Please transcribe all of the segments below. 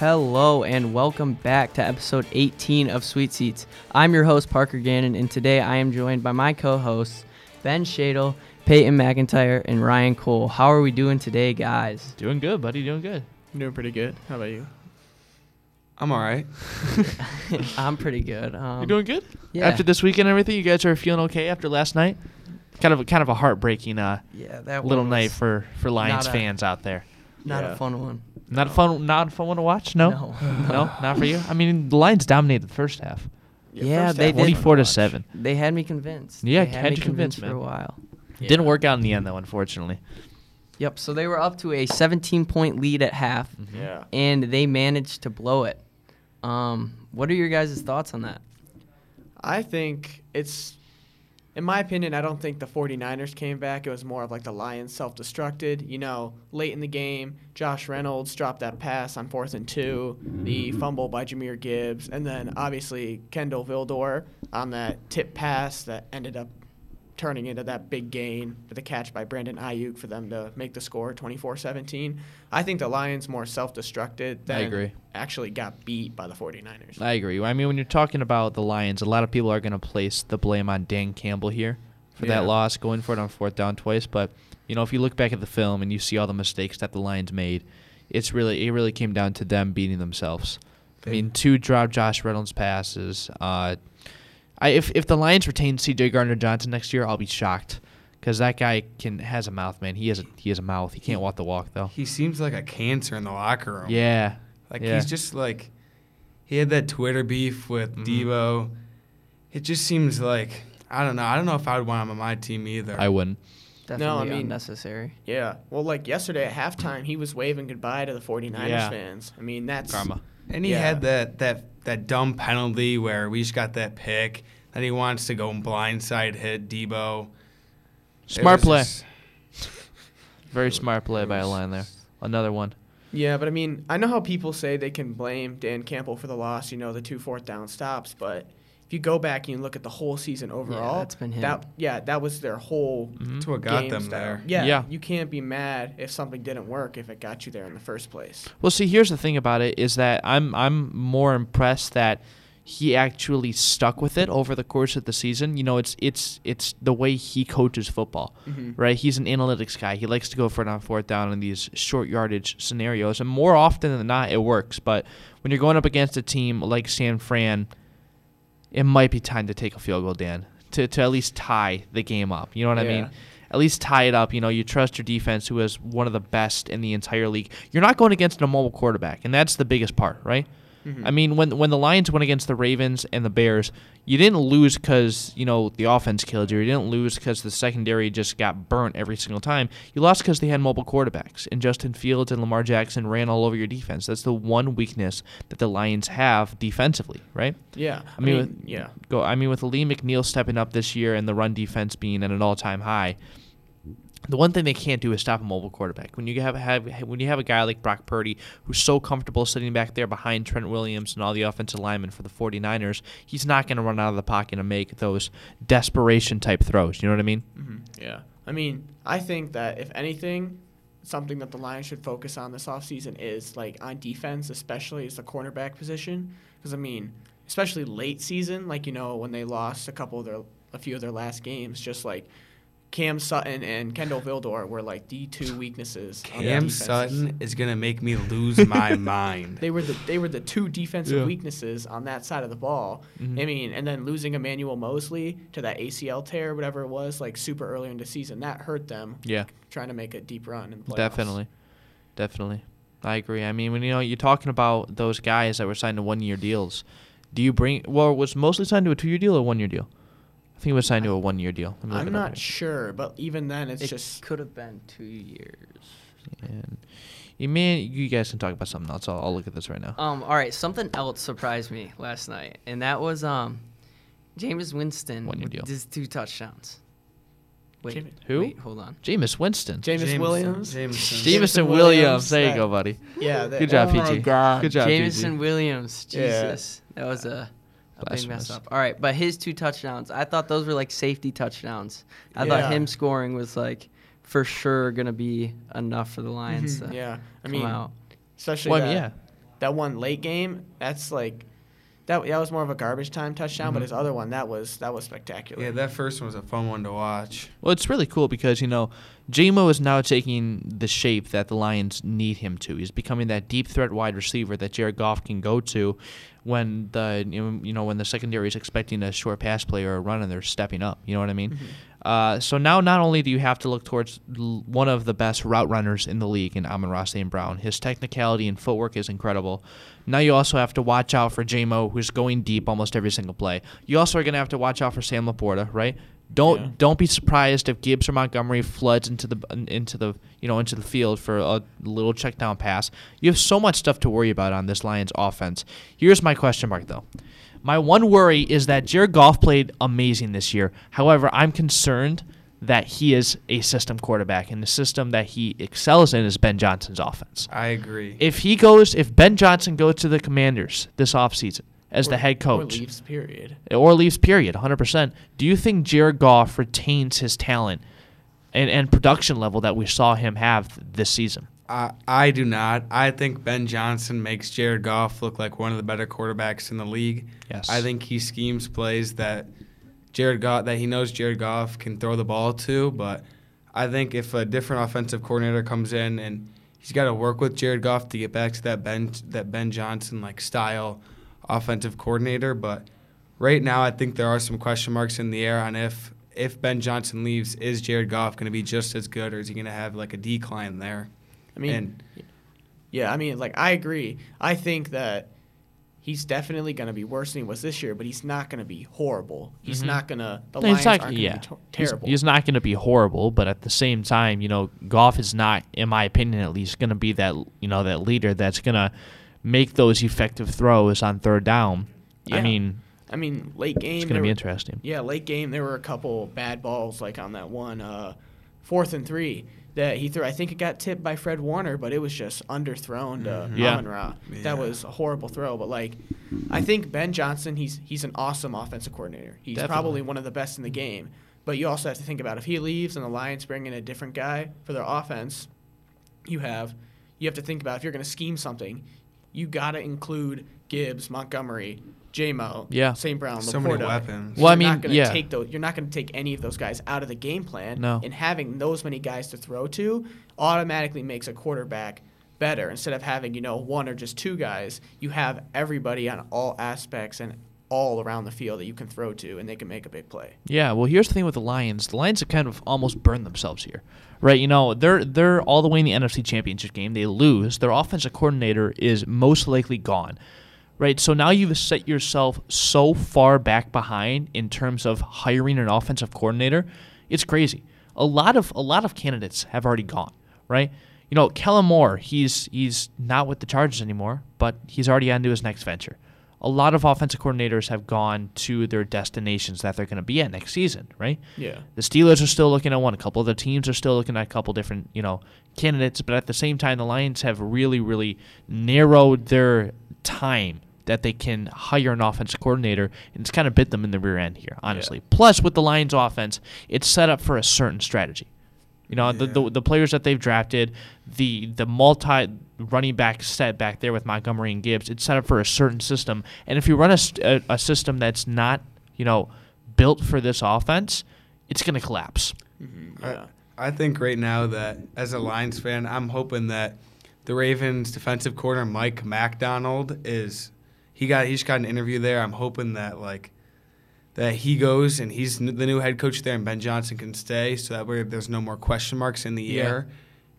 Hello and welcome back to episode 18 of Suite Seats. I'm your host Parker Gannon, and today I am joined by my co-hosts Ben Shadle, Peyton McIntyre, and Ryan Cole. How are we doing today, guys? Doing good, buddy. Doing good. I'm doing pretty good. How about you? I'm all right. I'm pretty good. Um, you doing good? Yeah. After this weekend and everything, you guys are feeling okay after last night? Kind of, a, kind of a heartbreaking uh, yeah, that little night for for Lions not a- fans out there. not Yeah. a fun one. Not a fun, not a fun one to watch. No, No. no, not for you. I mean, the Lions dominated the first half, Yeah, first they half did. was fun 24 to watch. seven. They had me convinced. Yeah, they had me you convinced, for a man. while. Didn't work out in the end though, unfortunately. Yep. So they were up to a 17 point lead at half, Yeah. and they managed to blow it. Um, what are your guys' thoughts on that? I think it's, in my opinion, I don't think the 49ers came back. It was more of like the Lions self destructed. You know, late in the game, Josh Reynolds dropped that pass on fourth and two, the fumble by Jahmyr Gibbs, and then obviously Kindle Vildor on that tip pass that ended up turning into that big gain with a catch by Brandon Aiyuk for them to make the score 24-17. I think the Lions more self-destructed than agree. actually got beat by the 49ers. I agree. I mean, when you're talking about the Lions, a lot of people are going to place the blame on Dan Campbell here for Yeah. that loss, going for it on fourth down twice. But you know, if you look back at the film and you see all the mistakes that the Lions made, it's really it really came down to them beating themselves. I mean, two drop Josh Reynolds passes. Uh, I if if the Lions retain C.J. Gardner Johnson next year, I'll be shocked because that guy can has a mouth, man. He has a he has a mouth. He can't walk the walk though. He seems like a cancer in the locker room. Yeah, Like yeah. he's just like he had that Twitter beef with Mhm. Debo. It just seems like I don't know. I don't know if I would want him on my team either. I wouldn't. Definitely mean- unnecessary. Yeah. Well, like yesterday at halftime, he was waving goodbye to the 49ers Yeah. fans. I mean, that's Karma. and he Yeah. had that that that dumb penalty where we just got that pick. Then he wants to go blindside hit Debo. Smart play. just- Very smart play by a line there. Another one. Yeah, but I mean, I know how people say they can blame Dan Campbell for the loss, you know, the two fourth down stops, but if you go back and you look at the whole season overall, that's been him. that yeah, that was their whole Mhm. That's what got game them style. there. Yeah, Yeah. you can't be mad if something didn't work if it got you there in the first place. Well, see, here's the thing about it is that I'm I'm more impressed that he actually stuck with it over the course of the season. You know, it's it's it's the way he coaches football, Mhm. right? He's an analytics guy. He likes to go for it on fourth down in these short yardage scenarios, and more often than not, it works. But when you're going up against a team like San Fran, it might be time to take a field goal, Dan, to to at least tie the game up. You know what I mean? at least tie it up. You know, you trust your defense, who is one of the best in the entire league. You're not going against a mobile quarterback, and that's the biggest part, right? Mhm. I mean, when when the Lions went against the Ravens and the Bears, you didn't lose because you know the offense killed you. You didn't lose because the secondary just got burnt every single time. You lost because they had mobile quarterbacks, and Justin Fields and Lamar Jackson ran all over your defense. That's the one weakness that the Lions have defensively, right? yeah, I mean, yeah. Go. I mean, with Lee McNeil stepping up this year and the run defense being at an all-time high, the one thing they can't do is stop a mobile quarterback. When you have, have when you have a guy like Brock Purdy who's so comfortable sitting back there behind Trent Williams and all the offensive linemen for the 49ers, he's not going to run out of the pocket and make those desperation type throws. You know what I mean? hmm Yeah. I mean, I think that if anything, something that the Lions should focus on this offseason is like on defense, especially is the cornerback position. Because I mean, especially late season, like you know when they lost a couple of their, a few of their last games, just like Cam Sutton and Kindle Vildor were like the two weaknesses. Cam defenses. Sutton is gonna make me lose my mind. They were the they were the two defensive Yeah. weaknesses on that side of the ball. Mhm. I mean, and then losing Emmanuel Moseley to that ACL tear, whatever it was, like super early in the season, that hurt them Yeah. trying to make a deep run in playoffs. Definitely, definitely. I agree. I mean, when you know you're talking about those guys that were signed to one-year deals, do you bring? Well, was Moseley signed to a two-year deal or one-year deal? I think it was signed to a one-year deal. Let me I'm not here. sure, but even then, it's it just could have been two years. And you man, you guys can talk about something else. I'll, I'll look at this right now. Um, all right, something else surprised me last night, and that was um, Jameis Winston One-year deal. his two touchdowns. Wait, Jameis- Who? Wait, hold on. Jameis Winston. Jameis Jameson, Williams. Jameson. Jameson Jameson Williams. Williams, There you go, buddy. Yeah, that, Good job, oh my PG. God. Good job, Jameson PG. Williams. Yeah. Jesus, that was a, a big mess up. All right, but his two touchdowns, I thought those were like safety touchdowns. I Yeah. thought him scoring was like for sure gonna be enough for the Lions Mhm, to Yeah, I come mean, out. especially Well, I that, mean, yeah. that one late game, that's like that that was more of a garbage time touchdown, but mm-hmm. his other one that was that was spectacular. Yeah, that first one was a fun one to watch. Well, it's really cool because you know, JMO is now taking the shape that the Lions need him to. He's becoming that deep threat wide receiver that Jared Goff can go to when the you know when the secondary is expecting a short pass play or a run and they're stepping up. You know what I mean? Mm-hmm. Uh, so now not only do you have to look towards l- one of the best route runners in the league in Amon-Ra St. Brown, his technicality and footwork is incredible. Now you also have to watch out for JMO, who's going deep almost every single play. You also are going to have to watch out for Sam Laporta, right? Don't Yeah. don't be surprised if Gibbs or Montgomery floods into the into the you know into the field for a little check down pass. You have so much stuff to worry about on this Lions offense. Here's my question mark though. My one worry is that Jared Goff played amazing this year. However, I'm concerned that he is a system quarterback, and the system that he excels in is Ben Johnson's offense. I agree. If he goes, if Ben Johnson goes to the Commanders this offseason as the head coach, Or leaves, period. or leaves period 100% do you think jared goff retains his talent and, and production level that we saw him have this season I, I do not. I think Ben Johnson makes Jared Goff look like one of the better quarterbacks in the league. yes I think he schemes plays that Jared Goff that he knows Jared Goff can throw the ball to, but I think if a different offensive coordinator comes in and he's got to work with Jared Goff to get back to that Ben that Ben Johnson like style offensive coordinator, but right now I think there are some question marks in the air on if if Ben Johnson leaves, is Jared Goff going to be just as good, or is he going to have like a decline there? I mean, and yeah, I mean, like I agree. I think that he's definitely going to be worse than he was this year, but he's not going to be horrible. He's Mhm. not going to. The No, Lions not- aren't going to yeah. be to- He's- terrible. he's, not going to be horrible but at the same time you know goff is not in my opinion at least going to be that you know that leader that's going to make those effective throws on third down i mean I mean, late game. it's going to be interesting Yeah, late game there were a couple bad balls like on that one uh, fourth and three that he threw. I think it got tipped by Fred Warner, but it was just underthrown to Mhm. Yeah. Amon Ra. Yeah. That was a horrible throw. But like, I think Ben Johnson, he's he's an awesome offensive coordinator. He's Definitely. probably one of the best in the game. But you also have to think about if he leaves and the Lions bring in a different guy for their offense, you have you have to think about if you're going to scheme something, you got to include Gibbs, Montgomery, J-Mo, Yeah. St. Brown, so many weapons. Well, I You're mean, not gonna yeah. take those. You're not going to take any of those guys out of the game plan. No. And having those many guys to throw to automatically makes a quarterback better. Instead of having you know one or just two guys, you have everybody on all aspects and all around the field that you can throw to, and they can make a big play. Yeah, well, here's the thing with the Lions. The Lions have kind of almost burned themselves here, right? You know, they're they're all the way in the NFC Championship game. They lose. Their offensive coordinator is most likely gone, right? So now you've set yourself so far back behind in terms of hiring an offensive coordinator. It's crazy. A lot of a lot of candidates have already gone, right? You know, Kellen Moore, he's he's not with the Chargers anymore, but he's already on to his next venture a lot of offensive coordinators have gone to their destinations that they're going to be at next season, right? Yeah. The Steelers are still looking at one. A couple of the teams are still looking at a couple different, you know, candidates. But at the same time, the Lions have really, really narrowed their time that they can hire an offensive coordinator, and it's kind of bit them in the rear end here, honestly. Plus, with the Lions' offense, it's set up for a certain strategy. You know, the, the the players that they've drafted, the the multi running back set back there with Montgomery and Gibbs, it's set up for a certain system. And if you run a, a, a system that's not, you know, built for this offense, it's going to collapse. Mm-hmm. I- I think right now that as a Lions fan, I'm hoping that the Ravens defensive corner Mike MacDonald is he got he just got an interview there. I'm hoping that like that he goes and he's the new head coach there, and Ben Johnson can stay, so that way there's no more question marks in the Yeah. air,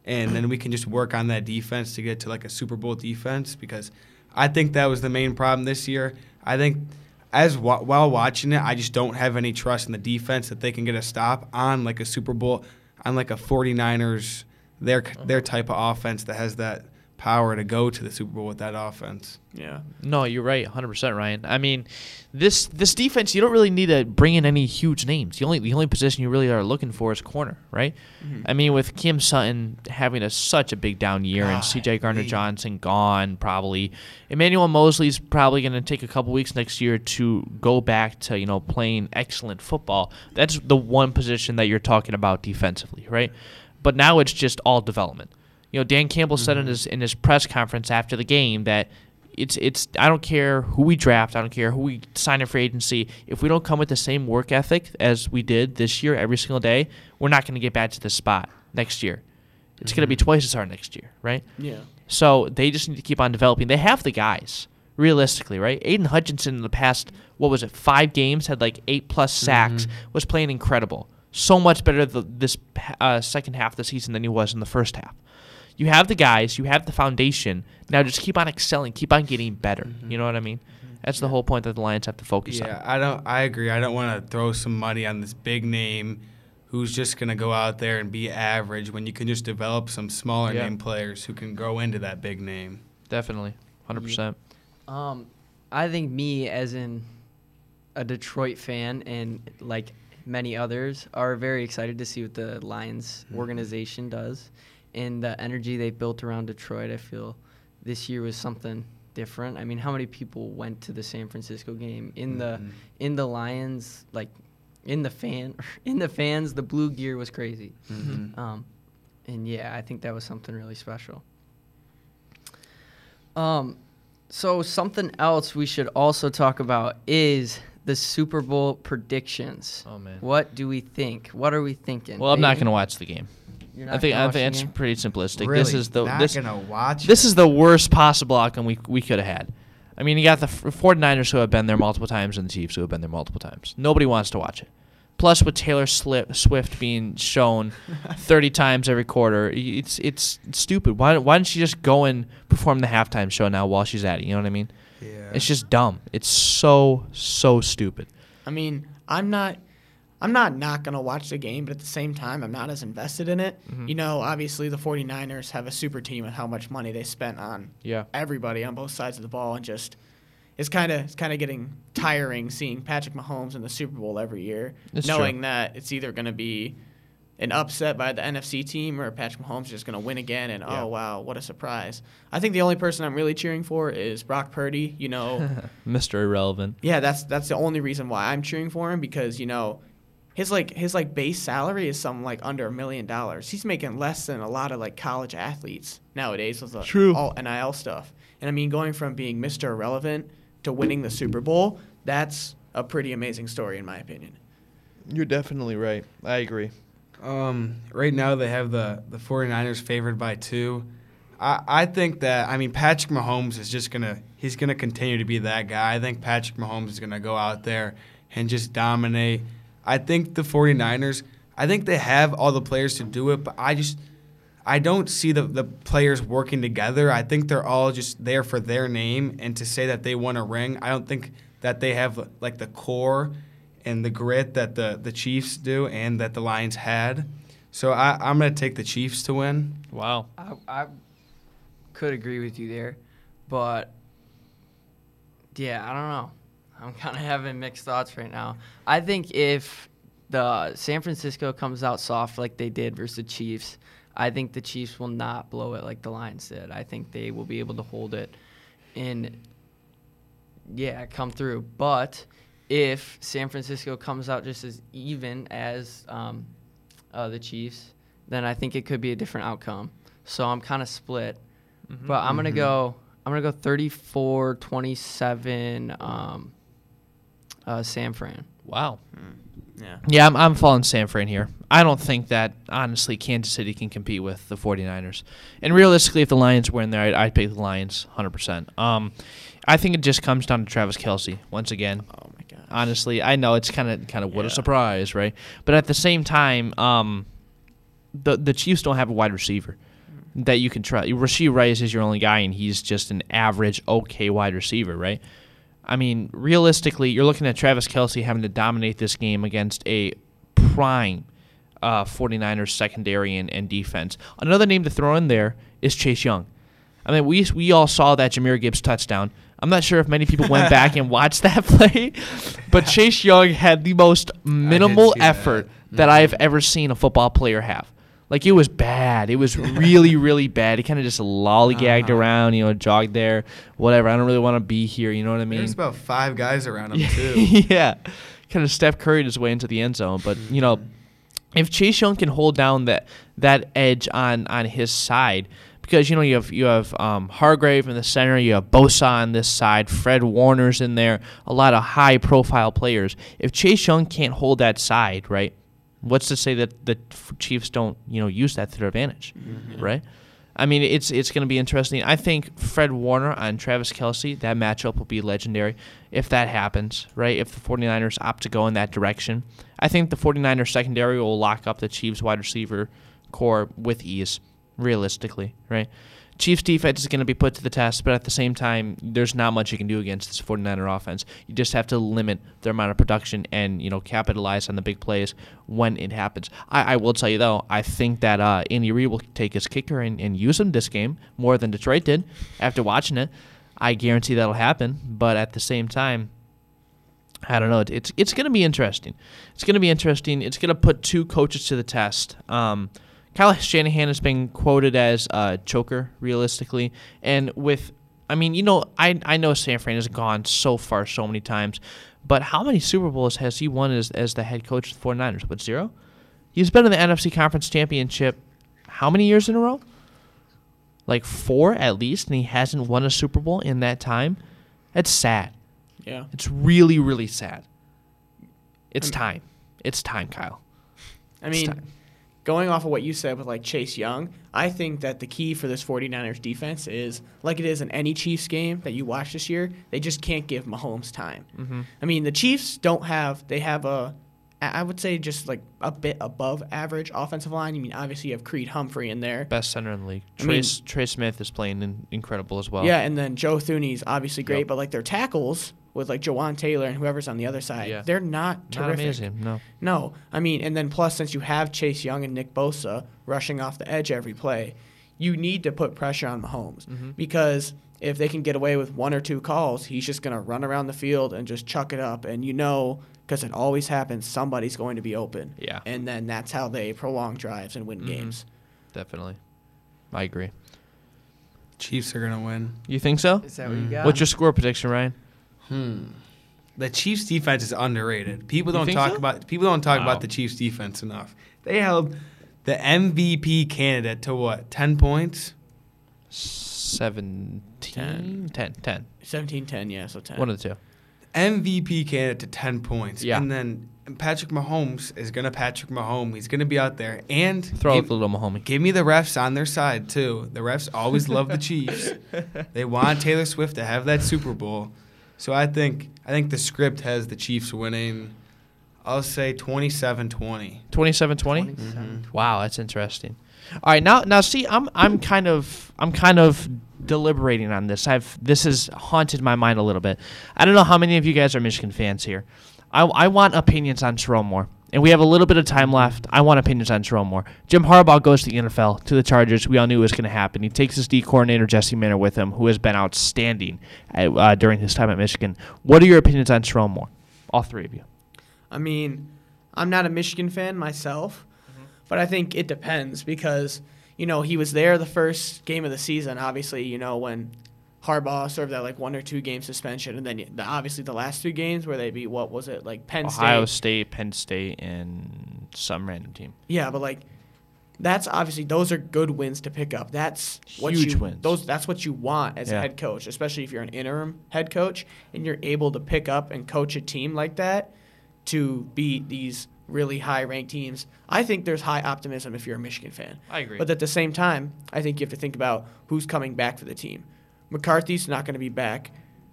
and then we can just work on that defense to get to like a Super Bowl defense because I think that was the main problem this year. I think as while watching it, I just don't have any trust in the defense that they can get a stop on like a Super Bowl, on like a 49ers, their their uh-huh. type of offense that has that power to go to the Super Bowl with that offense. Yeah. No, you're right, 100%, Ryan. I mean, this this defense, you don't really need to bring in any huge names. The only the only position you really are looking for is corner, right? Mhm. I mean, with Cam Sutton having a such a big down year and C.J. Gardner-Johnson gone, probably Emmanuel Moseley's probably going to take a couple weeks next year to go back to you know playing excellent football. That's the one position that you're talking about defensively, right? But now it's just all development. You know, Dan Campbell said in mm-hmm. his in his press conference after the game that it's it's I don't care who we draft, I don't care who we sign in free agency. If we don't come with the same work ethic as we did this year every single day, we're not going to get back to this spot next year. It's going to be mm-hmm. twice as hard next year, right? Yeah. So they just need to keep on developing. They have the guys, realistically, right? Aidan Hutchinson in the past, what was it, five games had like eight plus sacks, mm-hmm. was playing incredible. So much better th- this uh, second half of the season than he was in the first half. You have the guys, you have the foundation. Now just keep on excelling, keep on getting better. Mm-hmm. You know what I mean? Mm-hmm. That's the whole point that the Lions have to focus Yeah, on. Yeah, I don't. I agree. I don't want to throw some money on this big name, who's just gonna go out there and be average when you can just develop some smaller Yeah. name players who can grow into that big name. Definitely, hundred percent. Um, I think me, as in a Detroit fan, and like many others, are very excited to see what the Lions mm-hmm. organization does, and the energy they built around Detroit. I feel this year was something different. I mean, how many people went to the San Francisco game in the Mhm. in the Lions like in the fan in the fans? The blue gear was crazy. Mhm. Um, and yeah, I think that was something really special. Um, so something else we should also talk about is the Super Bowl predictions. Oh man. What do we think? What are we thinking? Well, I'm not going to watch the game. I think I think the it's pretty simplistic. Really? This is the not this gonna watch. this it? is the worst possible outcome we we could have had. I mean, you got the F- 49ers who have been there multiple times and the Chiefs who have been there multiple times. Nobody wants to watch it. Plus, with Taylor Swift being shown 30 times every quarter, it's it's stupid. Why why didn't she just go and perform the halftime show now while she's at it? You know what I mean? Yeah. It's just dumb. It's so so stupid. I mean, I'm not I'm not not going to watch the game, but at the same time, I'm not as invested in it. Mhm. You know, obviously the 49ers have a super team with how much money they spent on Yeah. everybody on both sides of the ball and just it's kind of it's kind of getting tiring seeing Patrick Mahomes in the Super Bowl every year, It's knowing true. that it's either going to be an upset by the NFC team or Patrick Mahomes is just going to win again and Yeah. oh wow, what a surprise. I think the only person I'm really cheering for is Brock Purdy, you know. Mr. Irrelevant. Yeah, that's that's the only reason why I'm cheering for him because you know, his like his like base salary is something like under a million dollars. He's making less than a lot of like college athletes nowadays with the True. all NIL stuff. And I mean, going from being Mr. Irrelevant to winning the Super Bowl, that's a pretty amazing story in my opinion. You're definitely right. I agree. Um, right now they have the the 49ers favored by two. I, I think that I mean Patrick Mahomes is just gonna he's gonna continue to be that guy. I think Patrick Mahomes is gonna go out there and just dominate. I think the 49ers I think they have all the players to do it, but I just I don't see the, the players working together. I think they're all just there for their name and to say that they won a ring. I don't think that they have like the core and the grit that the, the Chiefs do and that the Lions had. So I, I'm going to take the Chiefs to win. Wow. I, I could agree with you there, but yeah, I don't know. I'm kind of having mixed thoughts right now. I think if the San Francisco comes out soft like they did versus the Chiefs, I think the Chiefs will not blow it like the Lions did. I think they will be able to hold it and yeah, come through. But if San Francisco comes out just as even as um, uh, the Chiefs, then I think it could be a different outcome. So I'm kind of split. But I'm going to Mhm. go I'm to go 34 27 um uh San Fran. Wow. Yeah. Yeah, I'm, I'm following San Fran here. I don't think that, honestly, Kansas City can compete with the 49ers. And realistically, if the Lions were in there, I'd, I'd pick the Lions 100%. Um, I think it just comes down to Travis Kelce once again. Oh my god. Honestly, I know it's kind of kind of what a surprise, right? But at the same time, um, the the Chiefs don't have a wide receiver that you can trust. Rashee Rice is your only guy, and he's just an average, okay wide receiver, right? I mean, realistically, you're looking at Travis Kelce having to dominate this game against a prime uh, 49ers secondary and, and defense. Another name to throw in there is Chase Young. I mean, we we all saw that Jahmyr Gibbs touchdown. I'm not sure if many people went back and watched that play, but Chase Young had the most minimal see that. effort that Mhm. I've ever seen a football player have. Like it was bad. It was really, really bad. He kind of just lollygagged Uh-huh. around, you know, jogged there, whatever. I don't really want to be here. You know what I mean? There's about five guys around him, too. yeah, kind of Steph Curry his way into the end zone. But you know, if Chase Young can hold down that that edge on on his side, because you know you have you have um, Hargrave in the center, you have Bosa on this side, Fred Warner's in there, a lot of high profile players. If Chase Young can't hold that side, right? What's to say that the Chiefs don't you know use that to their advantage, mm-hmm. right? I mean, it's it's going to be interesting. I think Fred Warner on Travis Kelce, that matchup will be legendary if that happens, right? If the 49ers opt to go in that direction. I think the 49ers secondary will lock up the Chiefs wide receiver core with ease, realistically, right? Chiefs defense is going to be put to the test, but at the same time, there's not much you can do against this 49er offense. You just have to limit their amount of production and you know capitalize on the big plays when it happens. I, I will tell you though, I think that uh, Andy Reid will take his kicker and, and use him this game more than Detroit did. After watching it, I guarantee that'll happen. But at the same time, I don't know. It's it's going to be interesting. It's going to be interesting. It's going to put two coaches to the test. Um, Kyle Shanahan has been quoted as a choker, realistically, and with, I mean, you know, I I know San Fran has gone so far so many times, but how many Super Bowls has he won as as the head coach of the 49ers? What zero? He's been in the NFC Conference Championship how many years in a row? Like four at least, and he hasn't won a Super Bowl in that time. That's sad. Yeah. It's really, really sad. It's I'm- time. It's time, Kyle. I It's mean, time. Going off of what you said with like Chase Young, I think that the key for this 49ers defense is like it is in any Chiefs game that you watch this year, they just can't give Mahomes time. Mm-hmm. I mean, the Chiefs don't have they have a I would say just like a bit above average offensive line. You mean obviously you have Creed Humphrey in there. Best center in the league. I mean- Trace Trey Smith is playing in, incredible as well. Yeah, and then Joe Thuney's obviously great, Yep. but like their tackles with like Jawaan Taylor and whoever's on the other side, Yeah. they're not terrific. not terrific. amazing. No. No, I mean, and then plus, since you have Chase Young and Nick Bosa rushing off the edge every play, you need to put pressure on Mahomes Mhm. because if they can get away with one or two calls, he's just going to run around the field and just chuck it up. And you know, because it always happens, somebody's going to be open. Yeah. And then that's how they prolong drives and win Mhm. games. Definitely. I agree. Chiefs are gonna win. You think so? Is that what you Mm. got? What's your score prediction, Ryan? Hmm. The Chiefs defense is underrated. People don't talk so? about people don't talk Wow. about the Chiefs defense enough. They held the MVP candidate to what? 10 points? 17? 10. 10. 17 10, yeah, so 10. One of the two. MVP candidate to 10 points. Yeah. And then Patrick Mahomes is going to Patrick Mahomes. He's going to be out there and Throw give, it to little Mahomie. give me the refs on their side too. The refs always love the Chiefs. They want Taylor Swift to have that Super Bowl. So I think I think the script has the Chiefs winning I'll say 27-20. 27 20? Mhm. Wow, that's interesting. All right, now now see, I'm I'm kind of I'm kind of deliberating on this. I've this has haunted my mind a little bit. I don't know how many of you guys are Michigan fans here. I, I want opinions on Sherrone Moore. And we have a little bit of time left. I want opinions on Sherrone Moore. Jim Harbaugh goes to the NFL, to the Chargers. We all knew it was going to happen. He takes his D coordinator, Jesse Minter, with him, who has been outstanding at, uh, during his time at Michigan. What are your opinions on Sherrone Moore? All three of you. I mean, I'm not a Michigan fan myself, but I think it depends because, you know, he was there the first game of the season, obviously, you know, when Harbaugh served that like one or two game suspension. And then the, obviously the last three games where they beat, what was it, like Penn State, Ohio State? State, Penn State, and some random team. Yeah, but like, that's obviously those are good wins to pick up. That's what Huge you wins. those that's what you want as Yeah. a head coach, especially if you're an interim head coach and you're able to pick up and coach a team like that to beat these really high ranked teams. I think there's high optimism if you're a Michigan fan. I agree. But at the same time, I think you have to think about who's coming back for the team. McCarthy's not going to be back.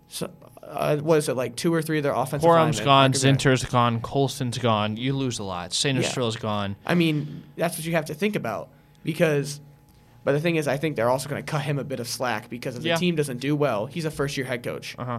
So, uh, what is it like? Two or three of their offensive linemen gone, be back. Zinter's gone, Colston's gone. You lose a lot. Saint Yeah. Gone. I mean, that's what you have to think about because. But the thing is, I think they're also going to cut him a bit of slack because if Yeah. the team doesn't do well, he's a first-year head coach, Uh huh.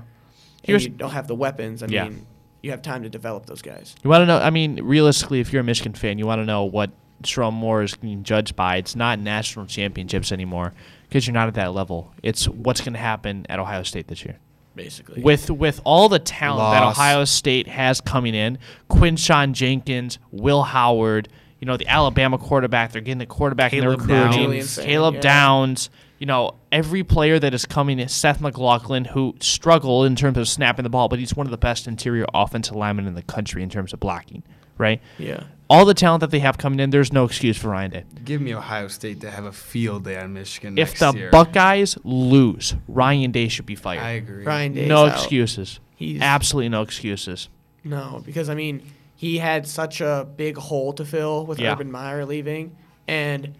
and you don't have the weapons. I Yeah. mean, you have time to develop those guys. you want to know. I mean, realistically, if you're a Michigan fan, you want to know what Sherrone Moore is being judged by. It's not national championships anymore because you're not at that level. It's what's going to happen at Ohio State this year. Basically, With with all the talent that Ohio State has coming in, Quinshon Judkins, Will Howard, you know the Alabama quarterback. They're getting the quarterback in Caleb their recruiting. Downs. Caleb yeah. Downs. You know every player that is coming in. Seth McLaughlin, who struggled in terms of snapping the ball, but he's one of the best interior offensive linemen in the country in terms of blocking. Right. yeah, all the talent that they have coming in, there's no excuse for Ryan Day. Give me Ohio State to have a field day on Michigan If next the year. Buckeyes lose, Ryan Day should be fired. I agree. Ryan Day's No out. excuses. He's Absolutely no excuses. no because I mean he had such a big hole to fill with Yeah. Urban Meyer leaving, and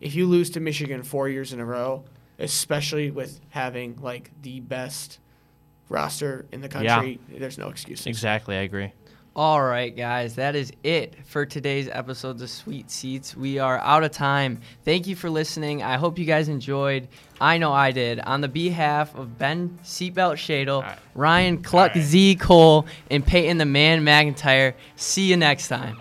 if you lose to Michigan four years in a row, especially with having like the best roster in the Yeah. country, there's no excuses. Exactly, I agree. All right, guys, that is it for today's episode of Suite Seats. We are out of time. Thank you for listening. I hope you guys enjoyed. I know I did. On the behalf of Ben Seatbelt Shadle, right. Ryan Cluck right. Z Cole, and Peyton the Man McIntyre, see you next time.